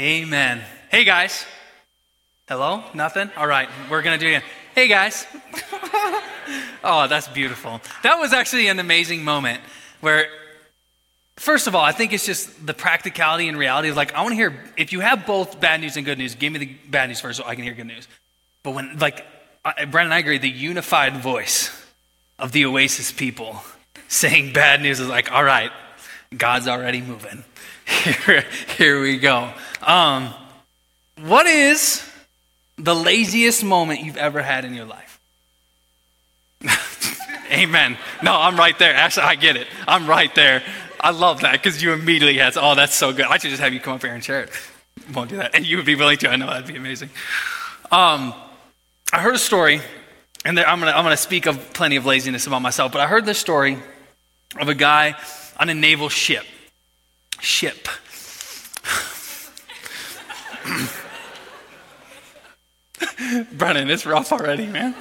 Amen. Hey guys. Hello? Nothing? All right, we're going to do it. Hey guys. oh, that's beautiful. That was actually an amazing moment where, first of all, I think it's just the practicality and reality of like, I want to hear, if you have both bad news and good news, give me the bad news first so I can hear good news. But when, like, I, Brandon and I agree, the unified voice of the Oasis people saying bad news is like, all right, God's already moving. Here, we go. Um, what is the laziest moment you've ever had in your life? Amen. No, I'm right there. Actually, I get it. I'm right there. I love that because you immediately had, oh, that's so good. I should just have you come up here and share it. Won't do that. And you would be willing to. I know that'd be amazing. Um, I heard a story, and there, I'm going to I'm gonna speak of plenty of laziness about myself, but I heard this story of a guy on a naval ship. Ship. Brennan, it's rough already, man.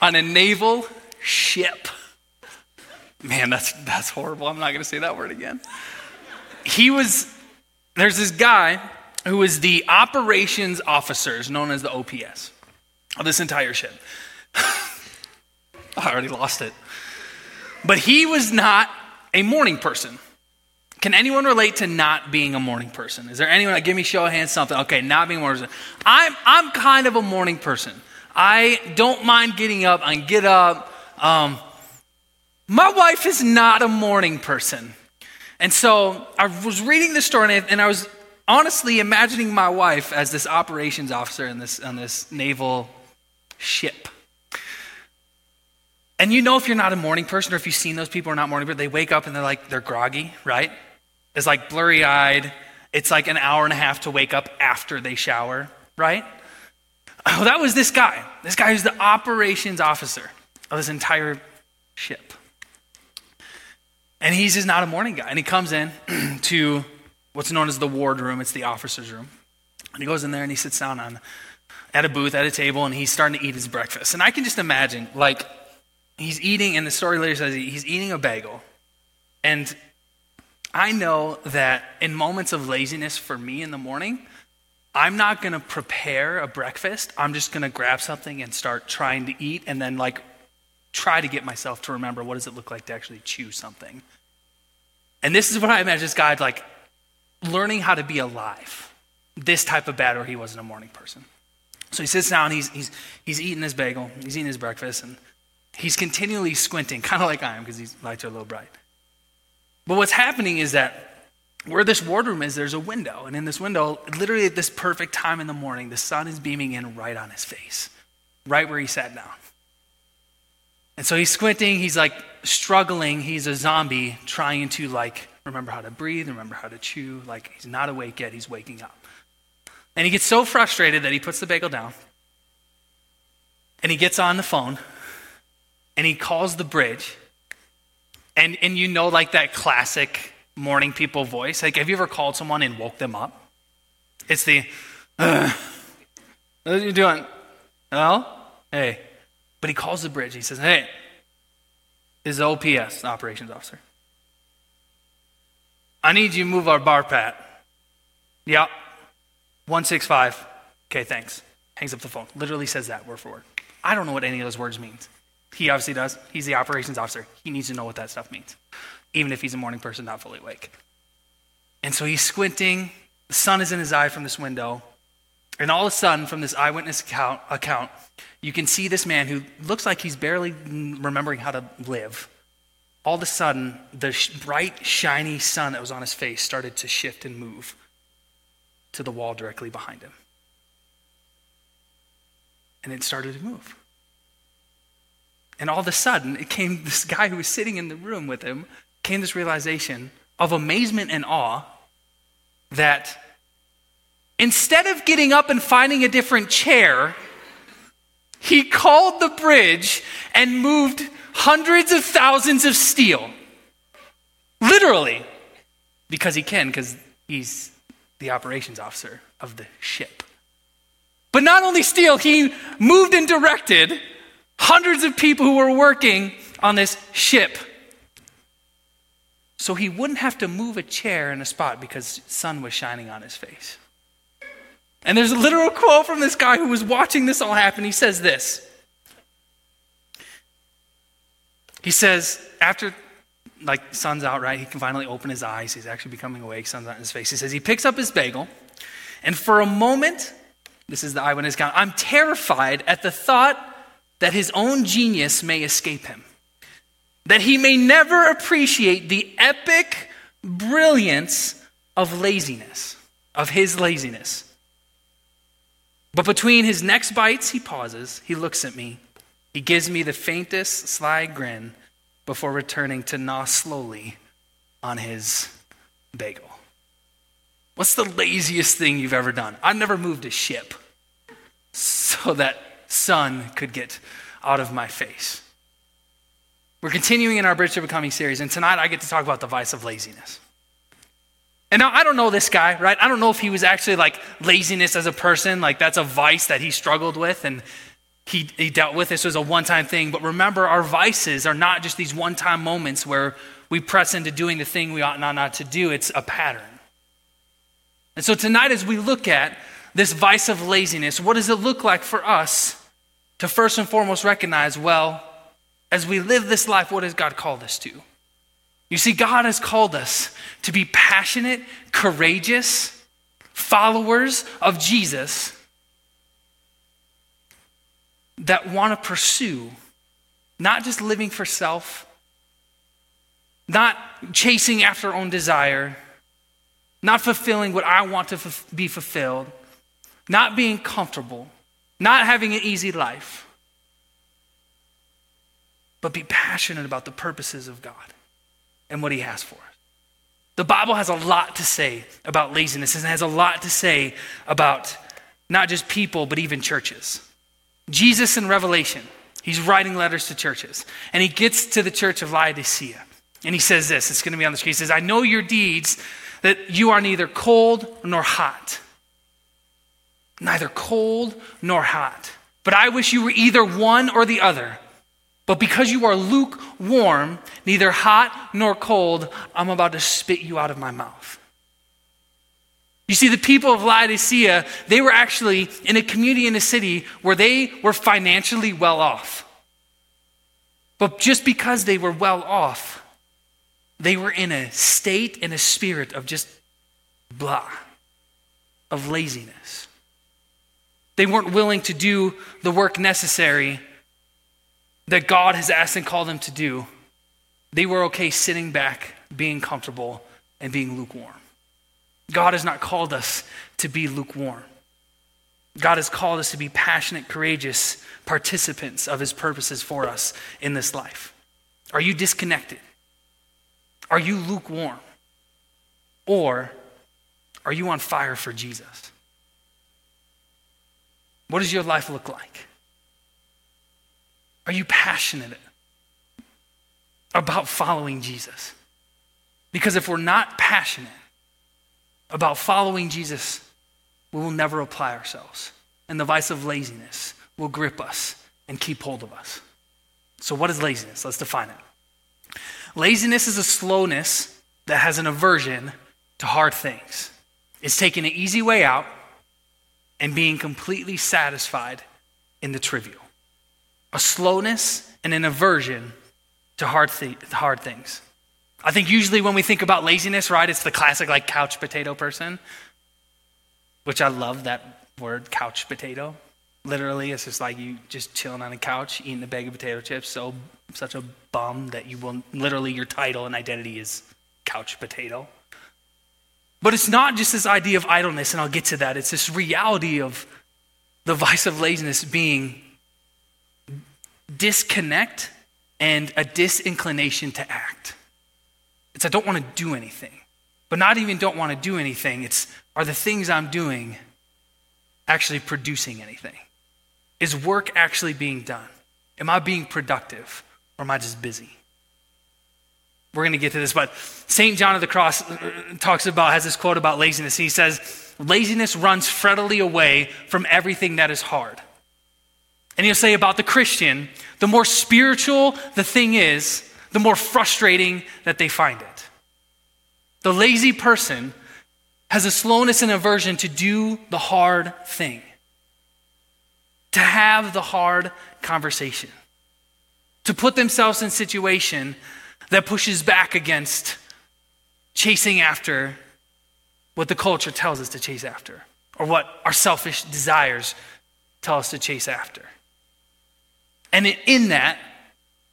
On a naval ship. Man, that's, that's horrible. I'm not going to say that word again. He was, there's this guy who was the operations officers, known as the OPS, of this entire ship. I already lost it. But he was not a morning person. Can anyone relate to not being a morning person? Is there anyone that give me show of hands something? Okay, not being a morning person. I'm I'm kind of a morning person. I don't mind getting up. I get up. Um, my wife is not a morning person, and so I was reading this story and I was honestly imagining my wife as this operations officer in this on this naval ship. And you know if you're not a morning person or if you've seen those people who are not morning people, they wake up and they're like they're groggy, right? Is like blurry eyed. It's like an hour and a half to wake up after they shower, right? Oh, that was this guy. This guy who's the operations officer of this entire ship. And he's just not a morning guy. And he comes in to what's known as the ward room, it's the officer's room. And he goes in there and he sits down on at a booth at a table and he's starting to eat his breakfast. And I can just imagine, like, he's eating, and the story later says he's eating a bagel. And I know that in moments of laziness for me in the morning, I'm not going to prepare a breakfast. I'm just going to grab something and start trying to eat and then like try to get myself to remember what does it look like to actually chew something. And this is what I imagine this guy like learning how to be alive. This type of bad, or he wasn't a morning person. So he sits down, he's, he's, he's eating his bagel, he's eating his breakfast, and he's continually squinting, kind of like I am because his lights are a little bright. But what's happening is that where this wardroom is, there's a window. And in this window, literally at this perfect time in the morning, the sun is beaming in right on his face, right where he sat down. And so he's squinting, he's like struggling, he's a zombie trying to like remember how to breathe, remember how to chew, like he's not awake yet, he's waking up. And he gets so frustrated that he puts the bagel down. And he gets on the phone and he calls the bridge and, and you know, like that classic morning people voice. Like, have you ever called someone and woke them up? It's the, what are you doing? Well, Hey. But he calls the bridge. He says, hey, this is OPS, operations officer. I need you to move our bar pat. Yep. 165. Okay, thanks. Hangs up the phone. Literally says that word for word. I don't know what any of those words means. He obviously does. He's the operations officer. He needs to know what that stuff means, even if he's a morning person not fully awake. And so he's squinting. The sun is in his eye from this window. And all of a sudden, from this eyewitness account, account you can see this man who looks like he's barely remembering how to live. All of a sudden, the bright, shiny sun that was on his face started to shift and move to the wall directly behind him. And it started to move. And all of a sudden, it came this guy who was sitting in the room with him, came this realization of amazement and awe that instead of getting up and finding a different chair, he called the bridge and moved hundreds of thousands of steel. Literally. Because he can, because he's the operations officer of the ship. But not only steel, he moved and directed hundreds of people who were working on this ship. so he wouldn't have to move a chair in a spot because sun was shining on his face. And there's a literal quote from this guy who was watching this all happen. He says this. He says, after like sun's out, right? He can finally open his eyes. He's actually becoming awake. Sun's on his face. He says he picks up his bagel, and for a moment, this is the eyewitness account. I'm terrified at the thought that his own genius may escape him, that he may never appreciate the epic brilliance of laziness, of his laziness. But between his next bites, he pauses, he looks at me, he gives me the faintest sly grin before returning to gnaw slowly on his bagel. What's the laziest thing you've ever done? I've never moved a ship so that sun could get out of my face. We're continuing in our Bridge to Becoming series, and tonight I get to talk about the vice of laziness. And now I don't know this guy, right? I don't know if he was actually like laziness as a person, like that's a vice that he struggled with and he, he dealt with. This was a one time thing. But remember, our vices are not just these one time moments where we press into doing the thing we ought not, not to do, it's a pattern. And so tonight, as we look at this vice of laziness, what does it look like for us to first and foremost recognize, well, as we live this life, what has God called us to? You see, God has called us to be passionate, courageous followers of Jesus that want to pursue not just living for self, not chasing after own desire, not fulfilling what I want to be fulfilled, not being comfortable, not having an easy life, but be passionate about the purposes of God and what He has for us. The Bible has a lot to say about laziness and it has a lot to say about not just people, but even churches. Jesus in Revelation, he's writing letters to churches, and he gets to the church of Laodicea. And he says this, it's going to be on the screen. He says, I know your deeds, that you are neither cold nor hot. Neither cold nor hot. But I wish you were either one or the other. But because you are lukewarm, neither hot nor cold, I'm about to spit you out of my mouth. You see, the people of Laodicea, they were actually in a community in a city where they were financially well off. But just because they were well off, they were in a state and a spirit of just blah, of laziness. They weren't willing to do the work necessary that God has asked and called them to do. They were okay sitting back, being comfortable, and being lukewarm. God has not called us to be lukewarm. God has called us to be passionate, courageous participants of his purposes for us in this life. Are you disconnected? Are you lukewarm? Or are you on fire for Jesus? What does your life look like? Are you passionate about following Jesus? Because if we're not passionate, about following Jesus, we will never apply ourselves. And the vice of laziness will grip us and keep hold of us. So, what is laziness? Let's define it. Laziness is a slowness that has an aversion to hard things. It's taking an easy way out and being completely satisfied in the trivial. A slowness and an aversion to hard, th- hard things. I think usually when we think about laziness, right, it's the classic like couch potato person, which I love that word, couch potato. Literally, it's just like you just chilling on a couch eating a bag of potato chips, so such a bum that you will literally your title and identity is couch potato. But it's not just this idea of idleness, and I'll get to that. It's this reality of the vice of laziness being disconnect and a disinclination to act. It's I don't want to do anything. But not even don't want to do anything. It's are the things I'm doing actually producing anything? Is work actually being done? Am I being productive or am I just busy? We're going to get to this, but St. John of the Cross uh, talks about, has this quote about laziness. He says, Laziness runs frettily away from everything that is hard. And he'll say about the Christian, the more spiritual the thing is, the more frustrating that they find it. The lazy person has a slowness and aversion to do the hard thing, to have the hard conversation, to put themselves in situation that pushes back against chasing after what the culture tells us to chase after, or what our selfish desires tell us to chase after. And in that,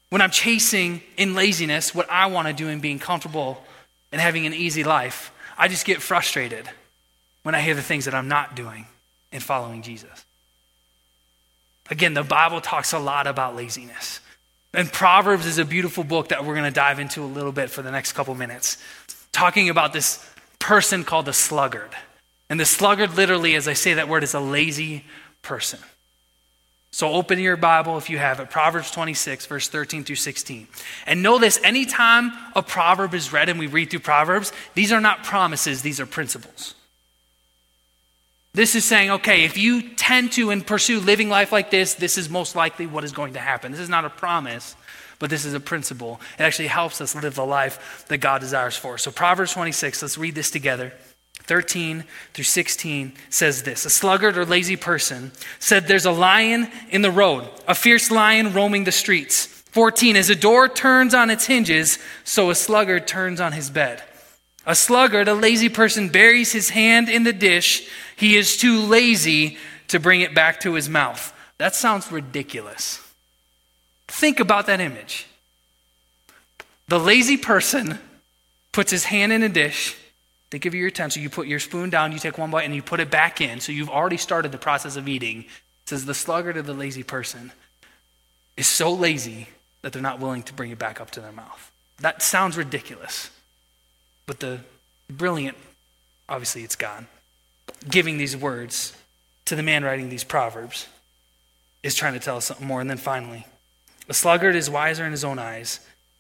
when I'm chasing in laziness what I want to do and being comfortable and having an easy life, I just get frustrated when I hear the things that I'm not doing in following Jesus. Again, the Bible talks a lot about laziness. And Proverbs is a beautiful book that we're going to dive into a little bit for the next couple minutes, talking about this person called the sluggard. And the sluggard, literally, as I say that word, is a lazy person. So open your Bible if you have it, Proverbs 26, verse 13 through 16. And know this anytime a proverb is read and we read through Proverbs, these are not promises, these are principles. This is saying, okay, if you tend to and pursue living life like this, this is most likely what is going to happen. This is not a promise, but this is a principle. It actually helps us live the life that God desires for us. So, Proverbs 26, let's read this together. 13 through 16 says this A sluggard or lazy person said, There's a lion in the road, a fierce lion roaming the streets. 14 As a door turns on its hinges, so a sluggard turns on his bed. A sluggard, a lazy person, buries his hand in the dish. He is too lazy to bring it back to his mouth. That sounds ridiculous. Think about that image. The lazy person puts his hand in a dish. Think of your utensil. You put your spoon down, you take one bite, and you put it back in. So you've already started the process of eating. It says the sluggard or the lazy person is so lazy that they're not willing to bring it back up to their mouth. That sounds ridiculous. But the brilliant, obviously, it's God, giving these words to the man writing these proverbs is trying to tell us something more. And then finally, a sluggard is wiser in his own eyes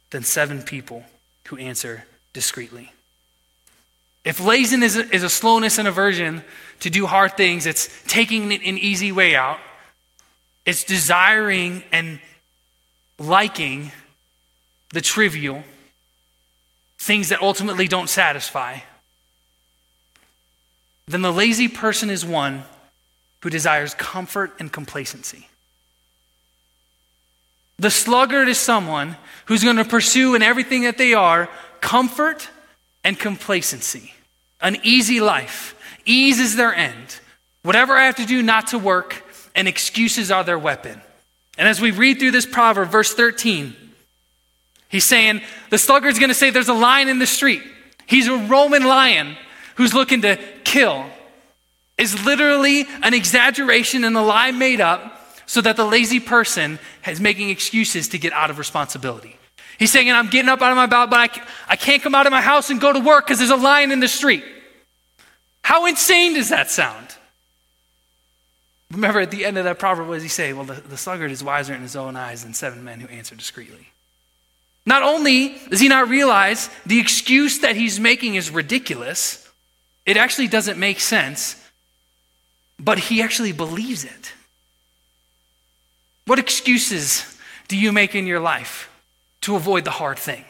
than seven people who answer discreetly. If laziness is a slowness and aversion to do hard things, it's taking an easy way out, it's desiring and liking the trivial, things that ultimately don't satisfy, then the lazy person is one who desires comfort and complacency. The sluggard is someone who's going to pursue in everything that they are comfort and complacency, an easy life. Ease is their end. Whatever I have to do not to work, and excuses are their weapon. And as we read through this proverb, verse 13, he's saying the sluggard's going to say there's a lion in the street. He's a Roman lion who's looking to kill. Is literally an exaggeration and a lie made up so that the lazy person is making excuses to get out of responsibility. He's saying, I'm getting up out of my bed, but I, can't come out of my house and go to work because there's a lion in the street. How insane does that sound? Remember at the end of that proverb, what does he say? Well, the, the sluggard is wiser in his own eyes than seven men who answer discreetly. Not only does he not realize the excuse that he's making is ridiculous, it actually doesn't make sense, but he actually believes it. What excuses do you make in your life to avoid the hard thing?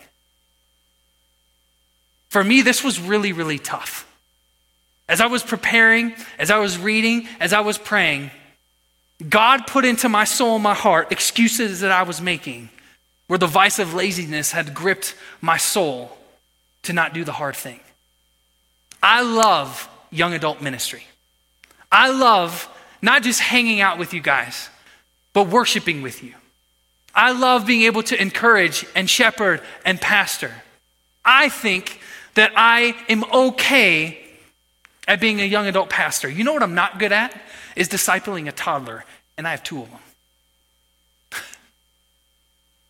For me, this was really, really tough. As I was preparing, as I was reading, as I was praying, God put into my soul my heart excuses that I was making where the vice of laziness had gripped my soul to not do the hard thing. I love young adult ministry. I love not just hanging out with you guys but worshiping with you. I love being able to encourage and shepherd and pastor. I think that I am okay at being a young adult pastor. You know what I'm not good at? Is discipling a toddler, and I have two of them.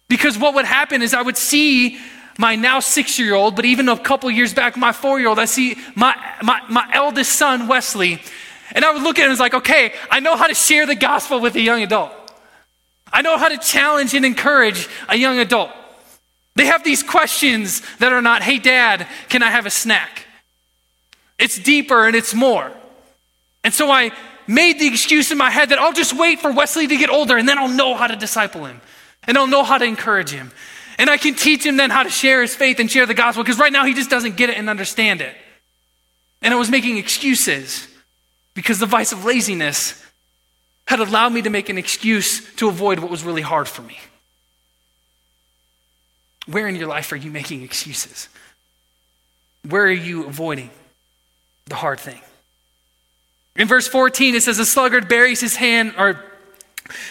Because what would happen is I would see my now six year old, but even a couple years back, my four year old, I see my, my, my eldest son, Wesley, and I would look at him and was like, okay, I know how to share the gospel with a young adult. I know how to challenge and encourage a young adult. They have these questions that are not, hey, dad, can I have a snack? It's deeper and it's more. And so I made the excuse in my head that I'll just wait for Wesley to get older and then I'll know how to disciple him and I'll know how to encourage him. And I can teach him then how to share his faith and share the gospel because right now he just doesn't get it and understand it. And I was making excuses because the vice of laziness had allowed me to make an excuse to avoid what was really hard for me. Where in your life are you making excuses? Where are you avoiding the hard thing? In verse 14, it says, A sluggard buries his hand, or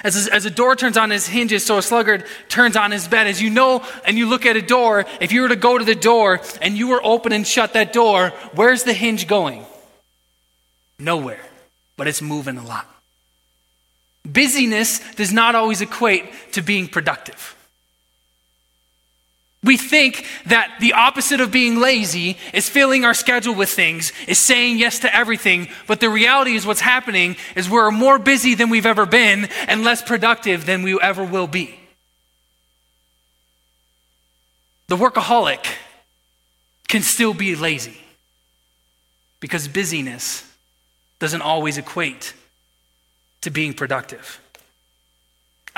as a, as a door turns on his hinges, so a sluggard turns on his bed. As you know, and you look at a door, if you were to go to the door and you were open and shut that door, where's the hinge going? Nowhere, but it's moving a lot. Busyness does not always equate to being productive. We think that the opposite of being lazy is filling our schedule with things, is saying yes to everything, but the reality is what's happening is we're more busy than we've ever been and less productive than we ever will be. The workaholic can still be lazy because busyness doesn't always equate to being productive.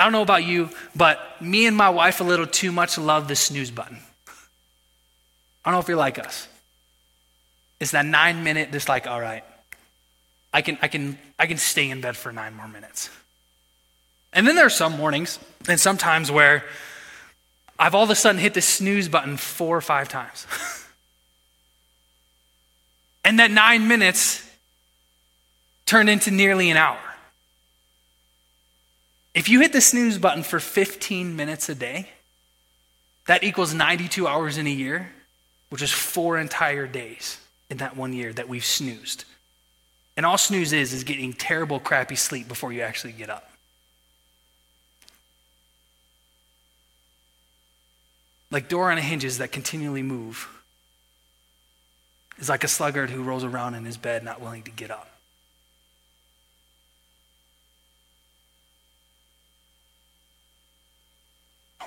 I don't know about you, but me and my wife a little too much love the snooze button. I don't know if you're like us. It's that nine minute, just like, all right, I can, I can, I can stay in bed for nine more minutes. And then there are some mornings and sometimes where I've all of a sudden hit the snooze button four or five times. and that nine minutes turned into nearly an hour. If you hit the snooze button for 15 minutes a day, that equals 92 hours in a year, which is four entire days in that one year that we've snoozed. And all snooze is, is getting terrible, crappy sleep before you actually get up. Like door on hinges that continually move is like a sluggard who rolls around in his bed not willing to get up.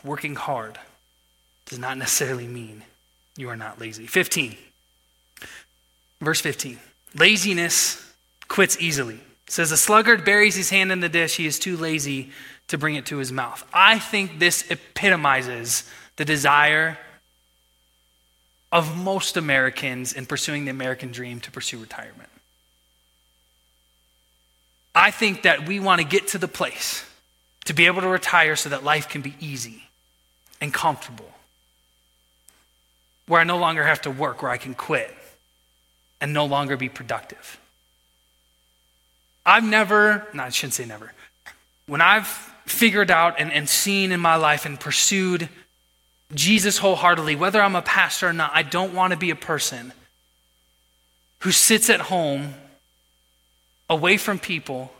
Working hard does not necessarily mean you are not lazy. 15. Verse 15. Laziness quits easily. It says, A sluggard buries his hand in the dish, he is too lazy to bring it to his mouth. I think this epitomizes the desire of most Americans in pursuing the American dream to pursue retirement. I think that we want to get to the place to be able to retire so that life can be easy and comfortable. Where I no longer have to work, where I can quit and no longer be productive. I've never, no, I shouldn't say never. When I've figured out and, and seen in my life and pursued Jesus wholeheartedly, whether I'm a pastor or not, I don't want to be a person who sits at home away from people,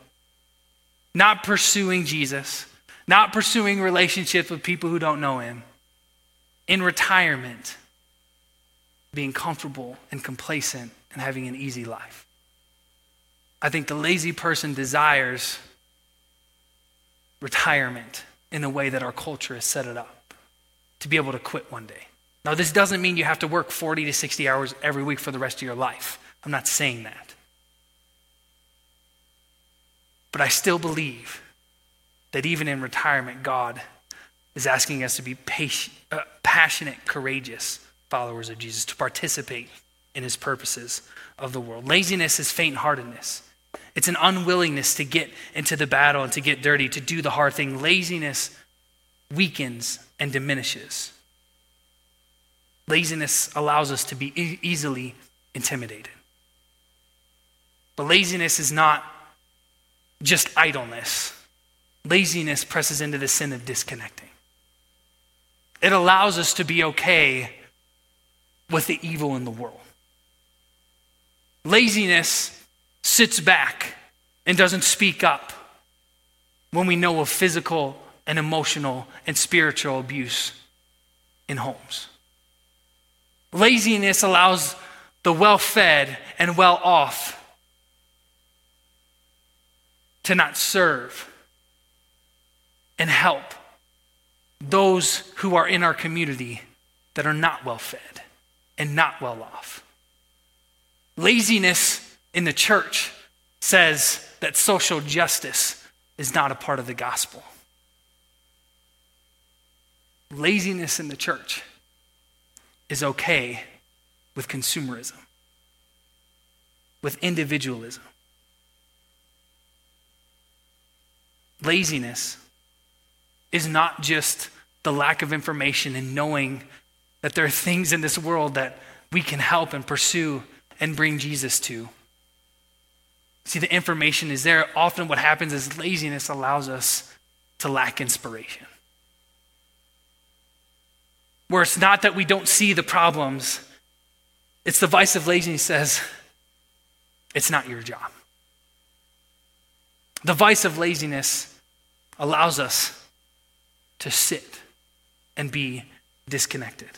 not pursuing Jesus, not pursuing relationships with people who don't know Him, in retirement, being comfortable and complacent and having an easy life. I think the lazy person desires retirement in the way that our culture has set it up to be able to quit one day. Now, this doesn't mean you have to work 40 to 60 hours every week for the rest of your life. I'm not saying that. But I still believe that even in retirement, God is asking us to be patient, uh, passionate, courageous followers of Jesus, to participate in his purposes of the world. Laziness is faint heartedness. It's an unwillingness to get into the battle and to get dirty, to do the hard thing. Laziness weakens and diminishes. Laziness allows us to be e- easily intimidated. But laziness is not just idleness. Laziness presses into the sin of disconnecting. It allows us to be okay with the evil in the world. Laziness sits back and doesn't speak up when we know of physical and emotional and spiritual abuse in homes. Laziness allows the well fed and well off to not serve and help those who are in our community that are not well fed and not well off. Laziness in the church says that social justice is not a part of the gospel. laziness in the church is okay with consumerism, with individualism. Laziness is not just the lack of information and knowing that there are things in this world that we can help and pursue and bring Jesus to. See, the information is there. Often, what happens is laziness allows us to lack inspiration. Where it's not that we don't see the problems, it's the vice of laziness says, it's not your job. The vice of laziness allows us to sit and be disconnected.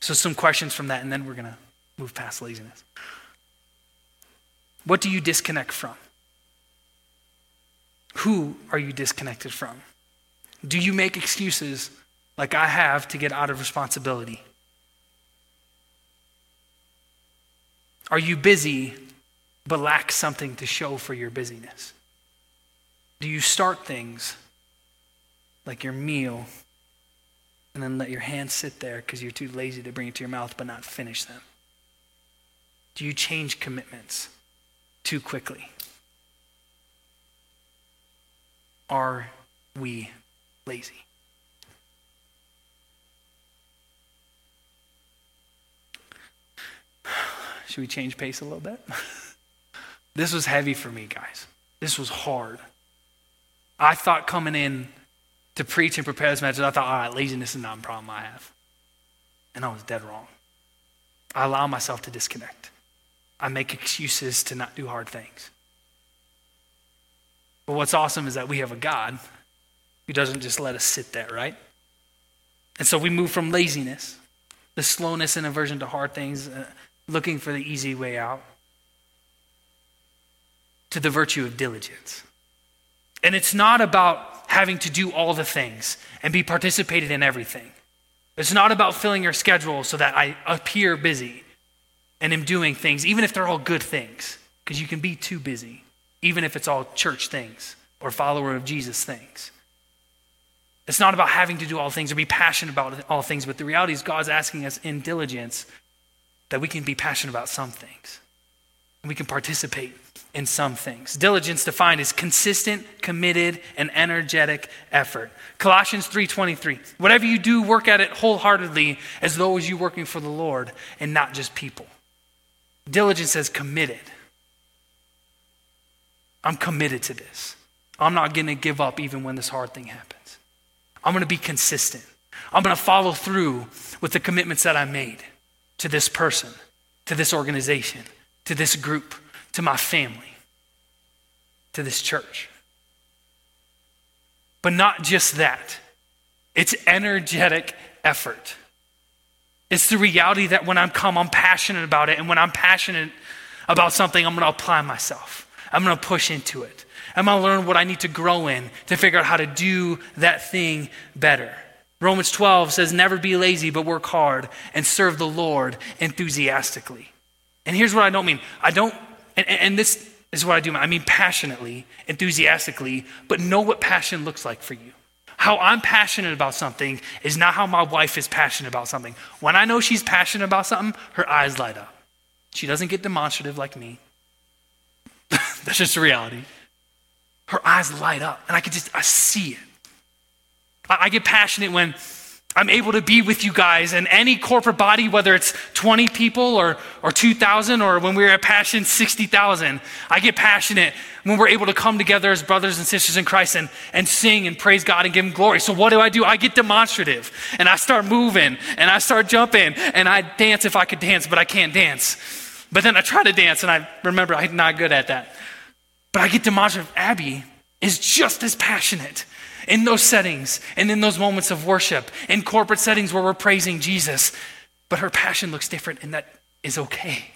So, some questions from that, and then we're going to move past laziness. What do you disconnect from? Who are you disconnected from? Do you make excuses like I have to get out of responsibility? Are you busy but lack something to show for your busyness? Do you start things like your meal and then let your hands sit there because you're too lazy to bring it to your mouth but not finish them? Do you change commitments too quickly? Are we lazy? Should we change pace a little bit? this was heavy for me, guys. This was hard. I thought coming in to preach and prepare this message, I thought, all right, laziness is not a problem I have. And I was dead wrong. I allow myself to disconnect. I make excuses to not do hard things. But what's awesome is that we have a God who doesn't just let us sit there, right? And so we move from laziness, the slowness and aversion to hard things, uh, looking for the easy way out, to the virtue of diligence. And it's not about having to do all the things and be participated in everything. It's not about filling your schedule so that I appear busy and am doing things, even if they're all good things, because you can be too busy, even if it's all church things or follower of Jesus things. It's not about having to do all things or be passionate about all things, but the reality is God's asking us in diligence that we can be passionate about some things. And we can participate in some things. Diligence defined as consistent, committed, and energetic effort. Colossians 3:23. Whatever you do, work at it wholeheartedly as though as you working for the Lord and not just people. Diligence says committed. I'm committed to this. I'm not going to give up even when this hard thing happens. I'm going to be consistent. I'm going to follow through with the commitments that I made to this person, to this organization, to this group, to my family, to this church. But not just that, it's energetic effort. It's the reality that when I'm come, I'm passionate about it. And when I'm passionate about something, I'm going to apply myself. I'm going to push into it. I'm going to learn what I need to grow in to figure out how to do that thing better. Romans 12 says, Never be lazy, but work hard and serve the Lord enthusiastically. And here's what I don't mean I don't, and, and this is what I do. I mean passionately, enthusiastically, but know what passion looks like for you. How I'm passionate about something is not how my wife is passionate about something. When I know she's passionate about something, her eyes light up. She doesn't get demonstrative like me. That's just a reality. Her eyes light up, and I can just I see it. I, I get passionate when I'm able to be with you guys and any corporate body, whether it's 20 people or, or 2,000 or when we're at Passion 60,000. I get passionate when we're able to come together as brothers and sisters in Christ and, and sing and praise God and give Him glory. So, what do I do? I get demonstrative and I start moving and I start jumping and I dance if I could dance, but I can't dance. But then I try to dance and I remember I'm not good at that. But I get demonstrative. Abby is just as passionate in those settings and in those moments of worship, in corporate settings where we're praising Jesus. But her passion looks different, and that is okay.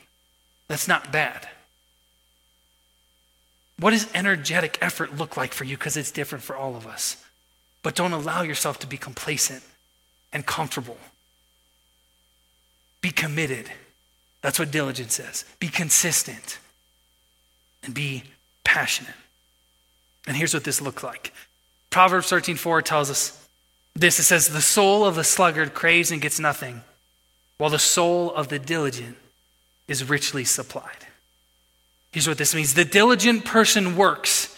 That's not bad. What does energetic effort look like for you? Because it's different for all of us. But don't allow yourself to be complacent and comfortable. Be committed. That's what diligence says. Be consistent and be passionate. And here's what this looks like Proverbs 13:4 tells us this it says, The soul of the sluggard craves and gets nothing, while the soul of the diligent is richly supplied. Here's what this means the diligent person works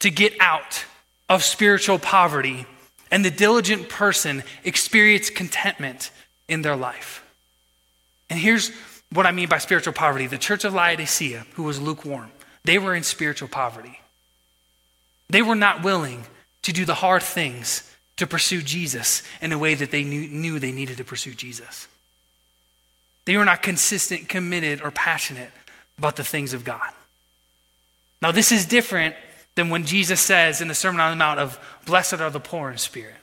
to get out of spiritual poverty, and the diligent person experience contentment in their life. And here's what I mean by spiritual poverty the church of Laodicea, who was lukewarm, they were in spiritual poverty. They were not willing to do the hard things to pursue Jesus in a way that they knew, knew they needed to pursue Jesus. They were not consistent, committed, or passionate about the things of God. Now, this is different than when Jesus says in the Sermon on the Mount of, Blessed are the poor in spirit.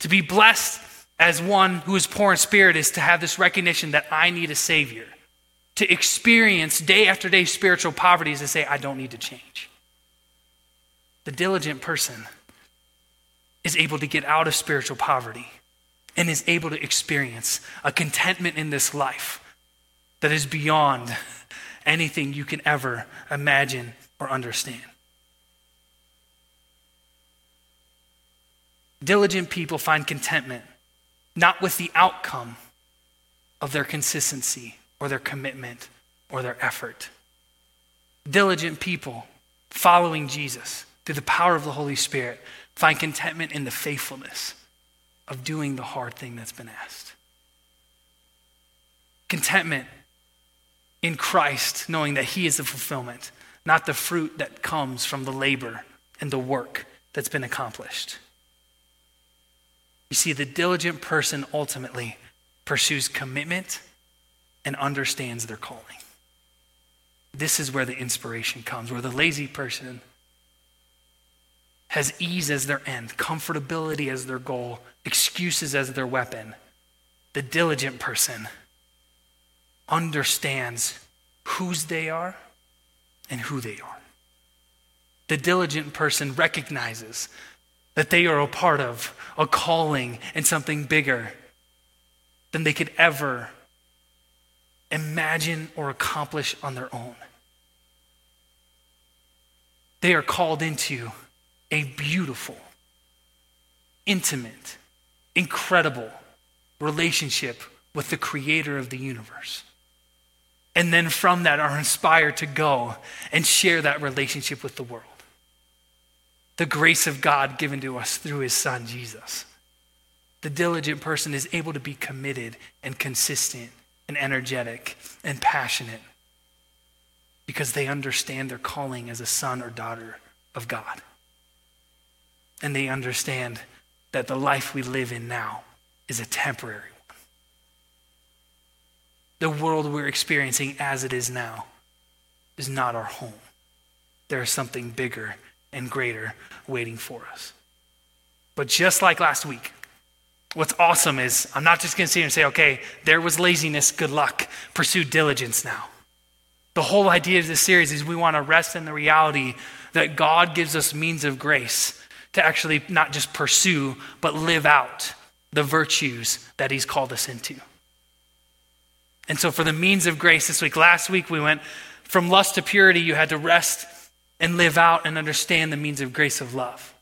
To be blessed as one who is poor in spirit is to have this recognition that I need a Savior. To experience day after day spiritual poverty is to say, I don't need to change. The diligent person is able to get out of spiritual poverty and is able to experience a contentment in this life that is beyond anything you can ever imagine or understand. Diligent people find contentment not with the outcome of their consistency or their commitment or their effort. Diligent people following Jesus through the power of the Holy Spirit find contentment in the faithfulness of doing the hard thing that's been asked. Contentment in Christ, knowing that He is the fulfillment, not the fruit that comes from the labor and the work that's been accomplished. You see, the diligent person ultimately pursues commitment and understands their calling. This is where the inspiration comes, where the lazy person has ease as their end, comfortability as their goal, excuses as their weapon. The diligent person understands whose they are and who they are. The diligent person recognizes that they are a part of a calling and something bigger than they could ever imagine or accomplish on their own. They are called into a beautiful, intimate, incredible relationship with the creator of the universe. And then from that are inspired to go and share that relationship with the world. The grace of God given to us through his son, Jesus. The diligent person is able to be committed and consistent and energetic and passionate because they understand their calling as a son or daughter of God. And they understand that the life we live in now is a temporary one. The world we're experiencing as it is now is not our home. There is something bigger and greater waiting for us. But just like last week, what's awesome is I'm not just going to sit here and say, okay, there was laziness, good luck, pursue diligence now. The whole idea of this series is we want to rest in the reality that God gives us means of grace to actually not just pursue, but live out the virtues that He's called us into. And so, for the means of grace this week, last week we went from lust to purity, you had to rest and live out and understand the means of grace of love.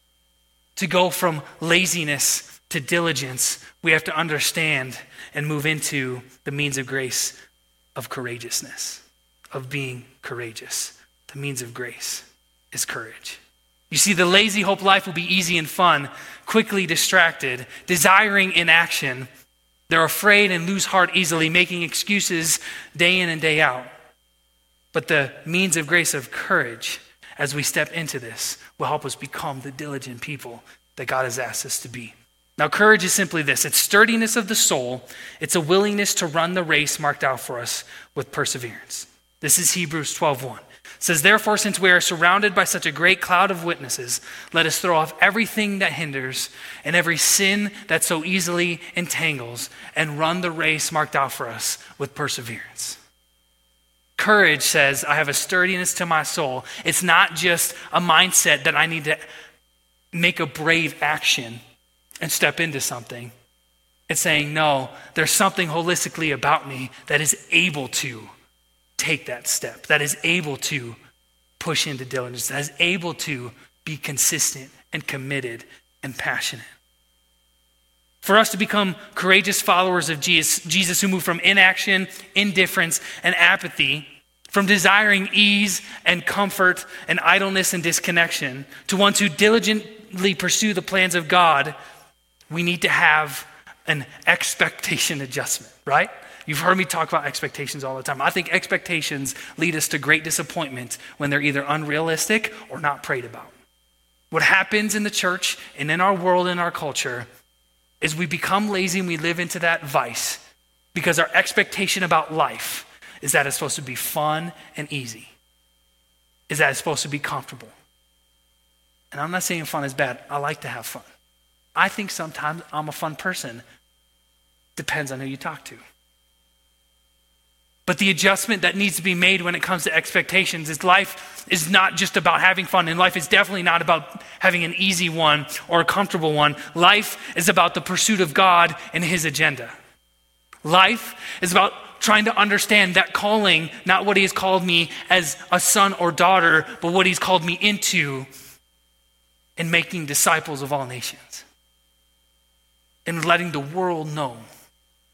To go from laziness to diligence, we have to understand and move into the means of grace of courageousness, of being courageous. The means of grace is courage. You see, the lazy hope life will be easy and fun, quickly distracted, desiring inaction. They're afraid and lose heart easily, making excuses day in and day out. But the means of grace of courage, as we step into this, will help us become the diligent people that God has asked us to be. Now, courage is simply this it's sturdiness of the soul, it's a willingness to run the race marked out for us with perseverance. This is Hebrews 12 1 says, Therefore, since we are surrounded by such a great cloud of witnesses, let us throw off everything that hinders and every sin that so easily entangles and run the race marked out for us with perseverance. Courage says, I have a sturdiness to my soul. It's not just a mindset that I need to make a brave action and step into something. It's saying, no, there's something holistically about me that is able to take that step, that is able to push into diligence, that is able to be consistent and committed and passionate. for us to become courageous followers of Jesus, Jesus who move from inaction, indifference, and apathy, from desiring ease and comfort and idleness and disconnection, to ones who diligently pursue the plans of God, we need to have an expectation adjustment, right? You've heard me talk about expectations all the time. I think expectations lead us to great disappointment when they're either unrealistic or not prayed about. What happens in the church and in our world and our culture is we become lazy and we live into that vice because our expectation about life is that it's supposed to be fun and easy, is that it's supposed to be comfortable. And I'm not saying fun is bad, I like to have fun. I think sometimes I'm a fun person. Depends on who you talk to. But the adjustment that needs to be made when it comes to expectations is life is not just about having fun, and life is definitely not about having an easy one or a comfortable one. Life is about the pursuit of God and His agenda. Life is about trying to understand that calling, not what He has called me as a son or daughter, but what He's called me into in making disciples of all nations and letting the world know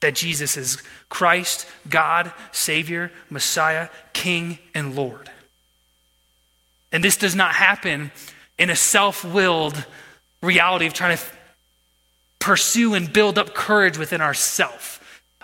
that Jesus is Christ, God, Savior, Messiah, King, and Lord. And this does not happen in a self willed reality of trying to pursue and build up courage within ourself.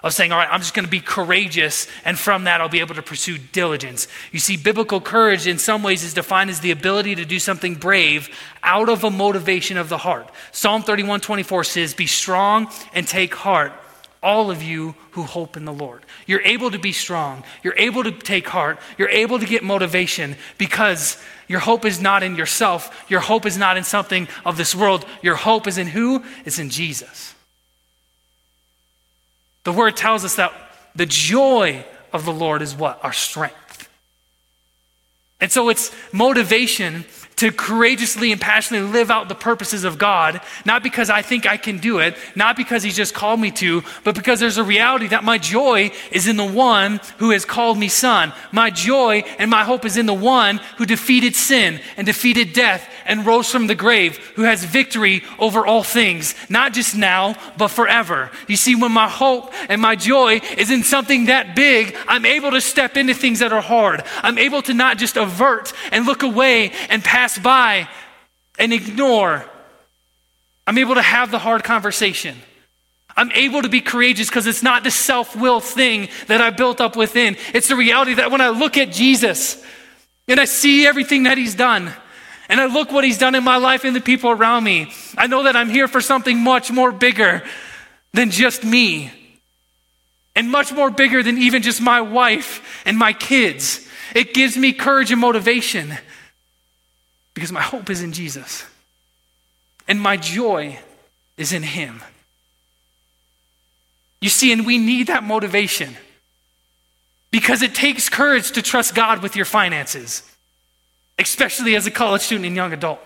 Of saying, all right, I'm just going to be courageous, and from that, I'll be able to pursue diligence. You see, biblical courage in some ways is defined as the ability to do something brave out of a motivation of the heart. Psalm 31 24 says, Be strong and take heart all of you who hope in the Lord. You're able to be strong. You're able to take heart. You're able to get motivation because your hope is not in yourself. Your hope is not in something of this world. Your hope is in who? It's in Jesus. The word tells us that the joy of the Lord is what? Our strength. And so it's motivation to courageously and passionately live out the purposes of God, not because I think I can do it, not because He's just called me to, but because there's a reality that my joy is in the one who has called me son. My joy and my hope is in the one who defeated sin and defeated death and rose from the grave, who has victory over all things, not just now, but forever. You see, when my hope and my joy is in something that big, I'm able to step into things that are hard. I'm able to not just avert and look away and pass by and ignore. I'm able to have the hard conversation. I'm able to be courageous because it's not the self will thing that I built up within. It's the reality that when I look at Jesus and I see everything that he's done, and I look what he's done in my life and the people around me, I know that I'm here for something much more bigger than just me, and much more bigger than even just my wife and my kids. It gives me courage and motivation. Because my hope is in Jesus. And my joy is in Him. You see, and we need that motivation. Because it takes courage to trust God with your finances, especially as a college student and young adult.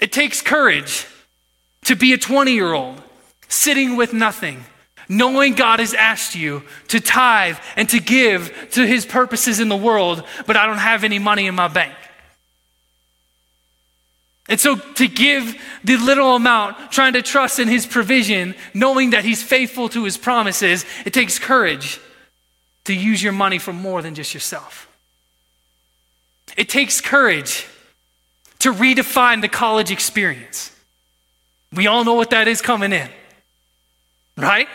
It takes courage to be a 20 year old sitting with nothing, knowing God has asked you to tithe and to give to his purposes in the world, but I don't have any money in my bank. And so to give the little amount, trying to trust in his provision, knowing that he's faithful to his promises, it takes courage to use your money for more than just yourself. It takes courage to redefine the college experience. We all know what that is coming in, right?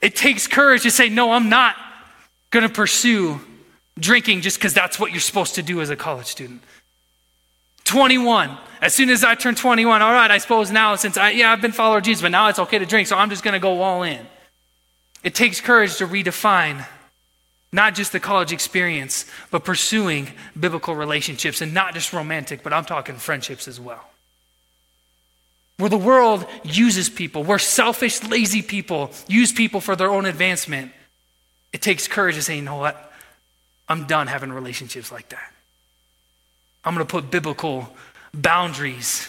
It takes courage to say, no, I'm not going to pursue drinking just because that's what you're supposed to do as a college student. 21. As soon as I turn 21, all right, I suppose now, since I, yeah, I've been follower of Jesus, but now it's okay to drink, so I'm just going to go all in. It takes courage to redefine not just the college experience, but pursuing biblical relationships, and not just romantic, but I'm talking friendships as well. Where the world uses people, where selfish, lazy people use people for their own advancement, it takes courage to say, you know what? I'm done having relationships like that. I'm going to put biblical boundaries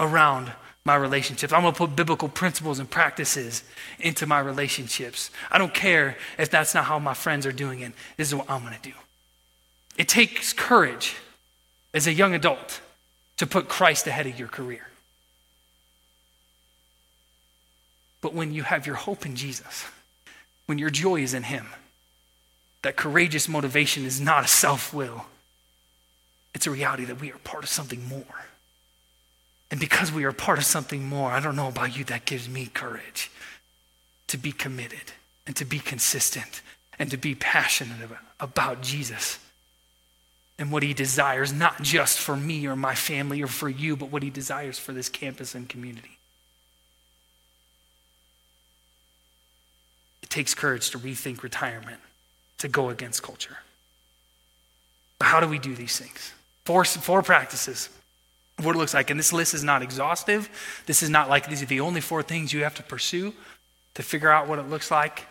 around my relationships. I'm going to put biblical principles and practices into my relationships. I don't care if that's not how my friends are doing it. This is what I'm going to do. It takes courage as a young adult to put Christ ahead of your career. But when you have your hope in Jesus, when your joy is in Him, that courageous motivation is not a self will, it's a reality that we are part of something more. And because we are part of something more, I don't know about you, that gives me courage to be committed and to be consistent and to be passionate about, Jesus and what he desires, not just for me or my family or for you, but what he desires for this campus and community. It takes courage to rethink retirement, to go against culture. But how do we do these things? Four, four practices. What it looks like. And this list is not exhaustive. This is not like these are the only four things you have to pursue to figure out what it looks like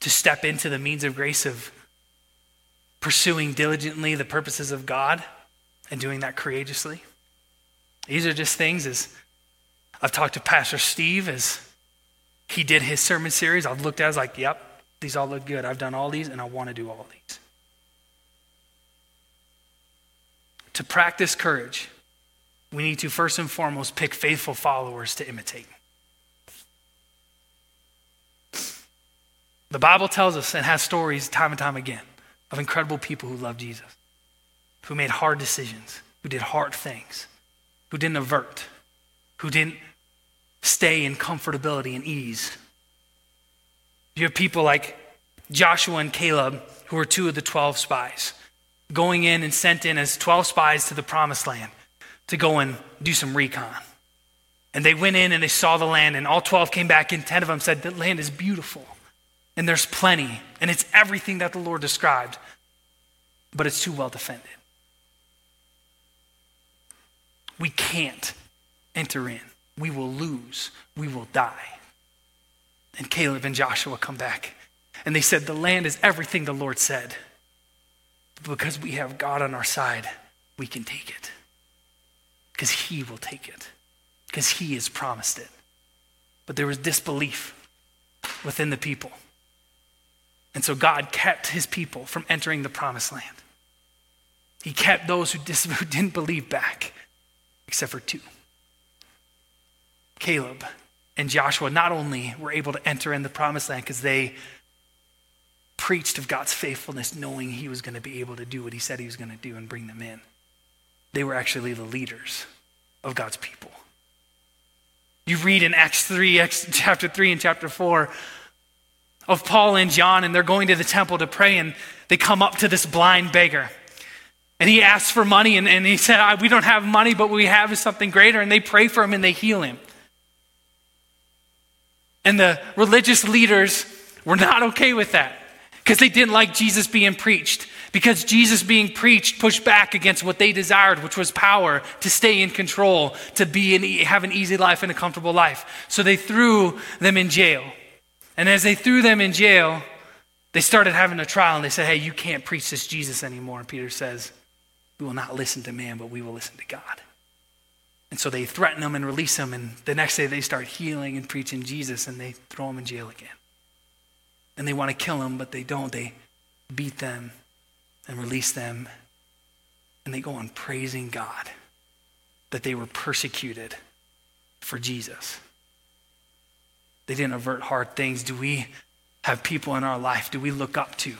to step into the means of grace of pursuing diligently the purposes of God and doing that courageously. These are just things as I've talked to Pastor Steve as he did his sermon series. I've looked at it, I was like, yep, these all look good. I've done all these and I want to do all these. To practice courage, we need to first and foremost pick faithful followers to imitate. The Bible tells us and has stories time and time again of incredible people who loved Jesus, who made hard decisions, who did hard things, who didn't avert, who didn't stay in comfortability and ease. You have people like Joshua and Caleb, who were two of the 12 spies, going in and sent in as 12 spies to the promised land to go and do some recon. And they went in and they saw the land, and all 12 came back, and 10 of them said, The land is beautiful and there's plenty, and it's everything that the Lord described, but it's too well defended. We can't enter in. We will lose. We will die. And Caleb and Joshua come back, and they said, The land is everything the Lord said. Because we have God on our side, we can take it. Because He will take it. Because He has promised it. But there was disbelief within the people. And so God kept his people from entering the promised land. He kept those who, dis- who didn't believe back, except for two. Caleb and Joshua not only were able to enter in the promised land because they preached of God's faithfulness, knowing he was going to be able to do what he said he was going to do and bring them in, they were actually the leaders of God's people. You read in Acts 3, Acts, chapter 3 and chapter 4, of Paul and John, and they're going to the temple to pray, and they come up to this blind beggar. And he asks for money, and, and he said, ah, We don't have money, but what we have is something greater. And they pray for him and they heal him. And the religious leaders were not okay with that because they didn't like Jesus being preached. Because Jesus being preached pushed back against what they desired, which was power, to stay in control, to be and have an easy life and a comfortable life. So they threw them in jail. And as they threw them in jail, they started having a trial and they said, Hey, you can't preach this Jesus anymore. And Peter says, We will not listen to man, but we will listen to God. And so they threaten them and release them. And the next day they start healing and preaching Jesus and they throw them in jail again. And they want to kill them, but they don't. They beat them and release them. And they go on praising God that they were persecuted for Jesus. They didn't avert hard things. Do we have people in our life? Do we look up to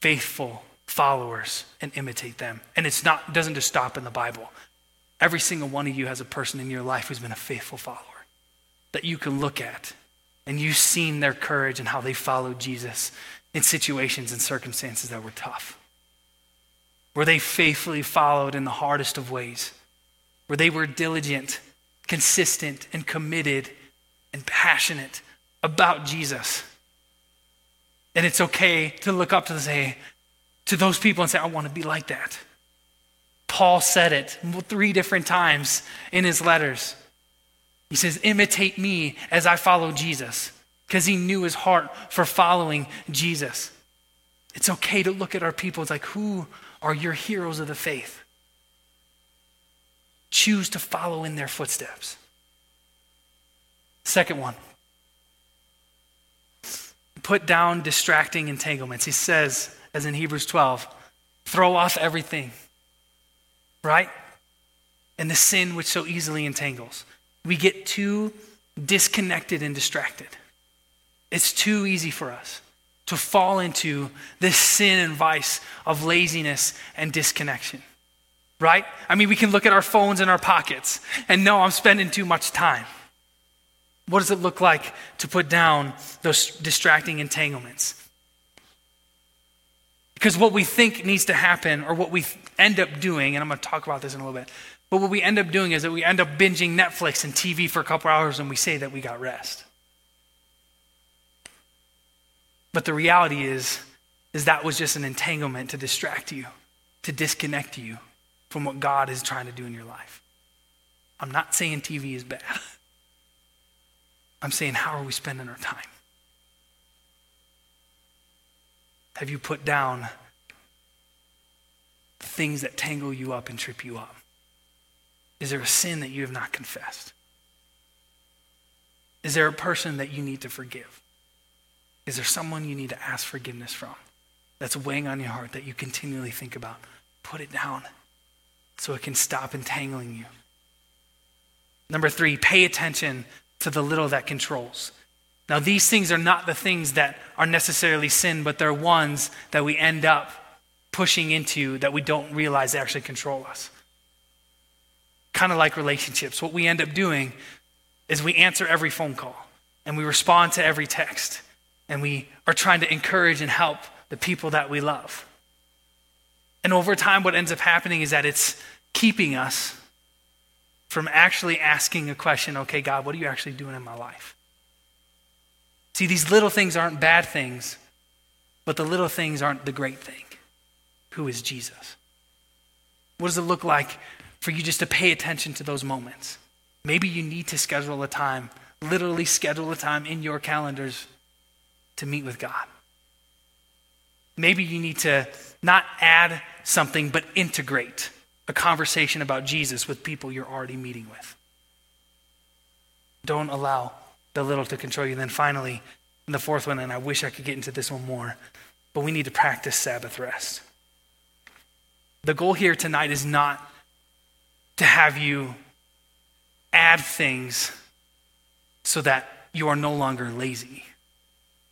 faithful followers and imitate them? And it's not doesn't just stop in the Bible. Every single one of you has a person in your life who's been a faithful follower that you can look at and you've seen their courage and how they followed Jesus in situations and circumstances that were tough. Where they faithfully followed in the hardest of ways. Where they were diligent, consistent, and committed and passionate about Jesus. And it's okay to look up to say to those people and say, I want to be like that. Paul said it three different times in his letters. He says, imitate me as I follow Jesus, because he knew his heart for following Jesus. It's okay to look at our people. It's like, who are your heroes of the faith? Choose to follow in their footsteps. Second one put down distracting entanglements. He says, as in Hebrews 12, throw off everything, right? And the sin which so easily entangles. We get too disconnected and distracted. It's too easy for us to fall into this sin and vice of laziness and disconnection. Right? I mean, we can look at our phones in our pockets and know I'm spending too much time. What does it look like to put down those distracting entanglements? Because what we think needs to happen, or what we end up doing, and I'm going to talk about this in a little bit, but what we end up doing is that we end up binging Netflix and TV for a couple hours and we say that we got rest. But the reality is, is that was just an entanglement to distract you, to disconnect you from what God is trying to do in your life. I'm not saying TV is bad. I'm saying, how are we spending our time? Have you put down things that tangle you up and trip you up? Is there a sin that you have not confessed? Is there a person that you need to forgive? Is there someone you need to ask forgiveness from that's weighing on your heart that you continually think about? Put it down so it can stop entangling you. Number three, pay attention to the little that controls. Now, these things are not the things that are necessarily sin, but they're ones that we end up pushing into that we don't realize they actually control us. Kind of like relationships. What we end up doing is we answer every phone call and we respond to every text and we are trying to encourage and help the people that we love. And over time, what ends up happening is that it's keeping us from actually asking a question okay, God, what are you actually doing in my life? See, these little things aren't bad things, but the little things aren't the great thing. Who is Jesus? What does it look like for you just to pay attention to those moments? Maybe you need to schedule a time, literally schedule a time in your calendars to meet with God. Maybe you need to not add something, but integrate a conversation about Jesus with people you're already meeting with. Don't allow the little to control you. And then finally, the fourth one, and I wish I could get into this one more, but we need to practice Sabbath rest. The goal here tonight is not to have you add things so that you are no longer lazy.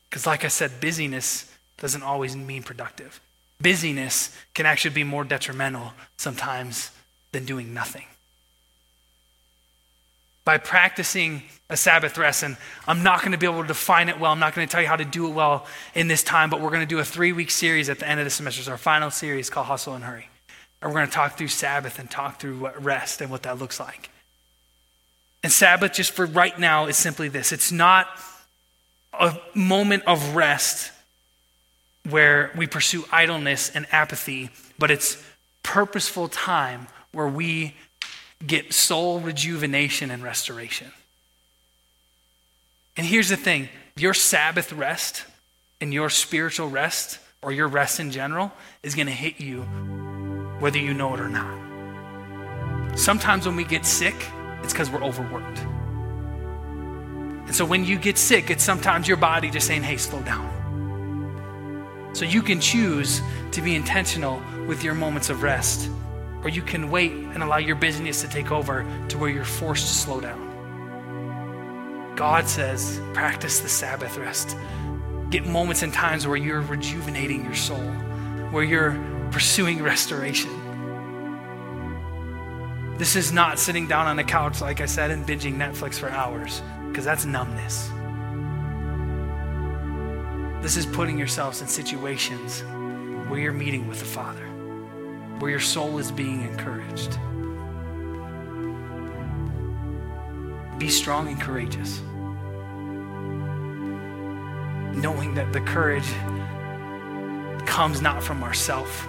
Because, like I said, busyness doesn't always mean productive. Busyness can actually be more detrimental sometimes than doing nothing by practicing a Sabbath rest. And I'm not going to be able to define it well. I'm not going to tell you how to do it well in this time, but we're going to do a three week series at the end of the semester. It's our final series called Hustle and Hurry. And we're going to talk through Sabbath and talk through what rest and what that looks like. And Sabbath, just for right now, is simply this it's not a moment of rest where we pursue idleness and apathy, but it's purposeful time where we get soul rejuvenation and restoration. And here's the thing your Sabbath rest and your spiritual rest, or your rest in general, is going to hit you whether you know it or not. Sometimes when we get sick, it's because we're overworked. And so when you get sick, it's sometimes your body just saying, hey, slow down. So you can choose to be intentional with your moments of rest or you can wait and allow your busyness to take over to where you're forced to slow down. God says, practice the Sabbath rest. Get moments and times where you're rejuvenating your soul, where you're pursuing restoration. This is not sitting down on a couch, like I said, and binging Netflix for hours, because that's numbness. This is putting yourselves in situations where you're meeting with the Father where your soul is being encouraged. Be strong and courageous, knowing that the courage comes not from ourself,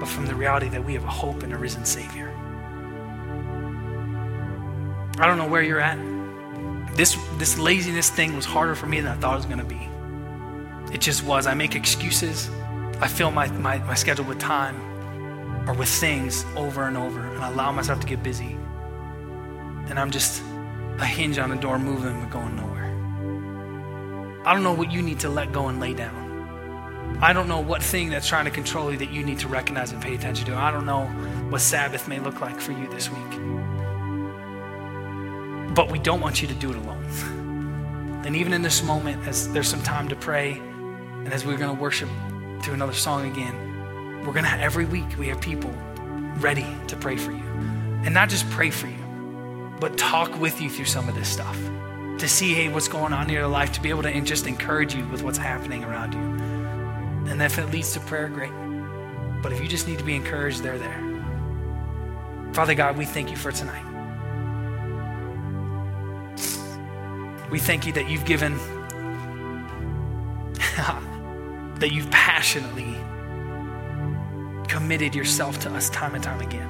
but from the reality that we have a hope in a risen Savior. I don't know where you're at. This, this laziness thing was harder for me than I thought it was going to be. It just was. I make excuses. I fill my, my, my schedule with time or with things over and over and I allow myself to get busy. And I'm just a hinge on the door moving but going nowhere. I don't know what you need to let go and lay down. I don't know what thing that's trying to control you that you need to recognize and pay attention to. I don't know what Sabbath may look like for you this week. But we don't want you to do it alone. And even in this moment, as there's some time to pray, and as we're going to worship through another song again, we're going to, every week, we have people ready to pray for you. And not just pray for you, but talk with you through some of this stuff to see, hey, what's going on in your life, to be able to just encourage you with what's happening around you. And if it leads to prayer, great. But if you just need to be encouraged, they're there. Father God, we thank you for tonight. We thank you that you've given, that you've passionately committed yourself to us time and time again.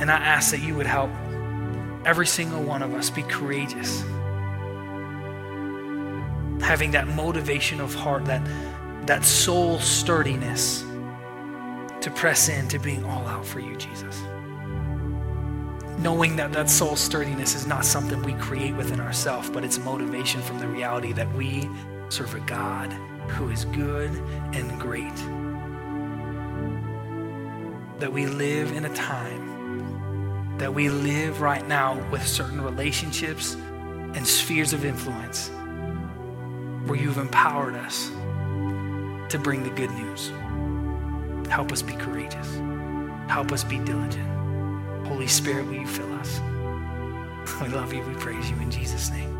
And I ask that you would help every single one of us be courageous. Having that motivation of heart, that, that soul sturdiness to press in to being all out for you, Jesus knowing that that soul sturdiness is not something we create within ourselves, but it's motivation from the reality that we serve a God who is good and great. That we live in a time, that we live right now with certain relationships and spheres of influence where you've empowered us to bring the good news. Help us be courageous. Help us be diligent. Holy Spirit, will you fill us? We love you. We praise you in Jesus' name.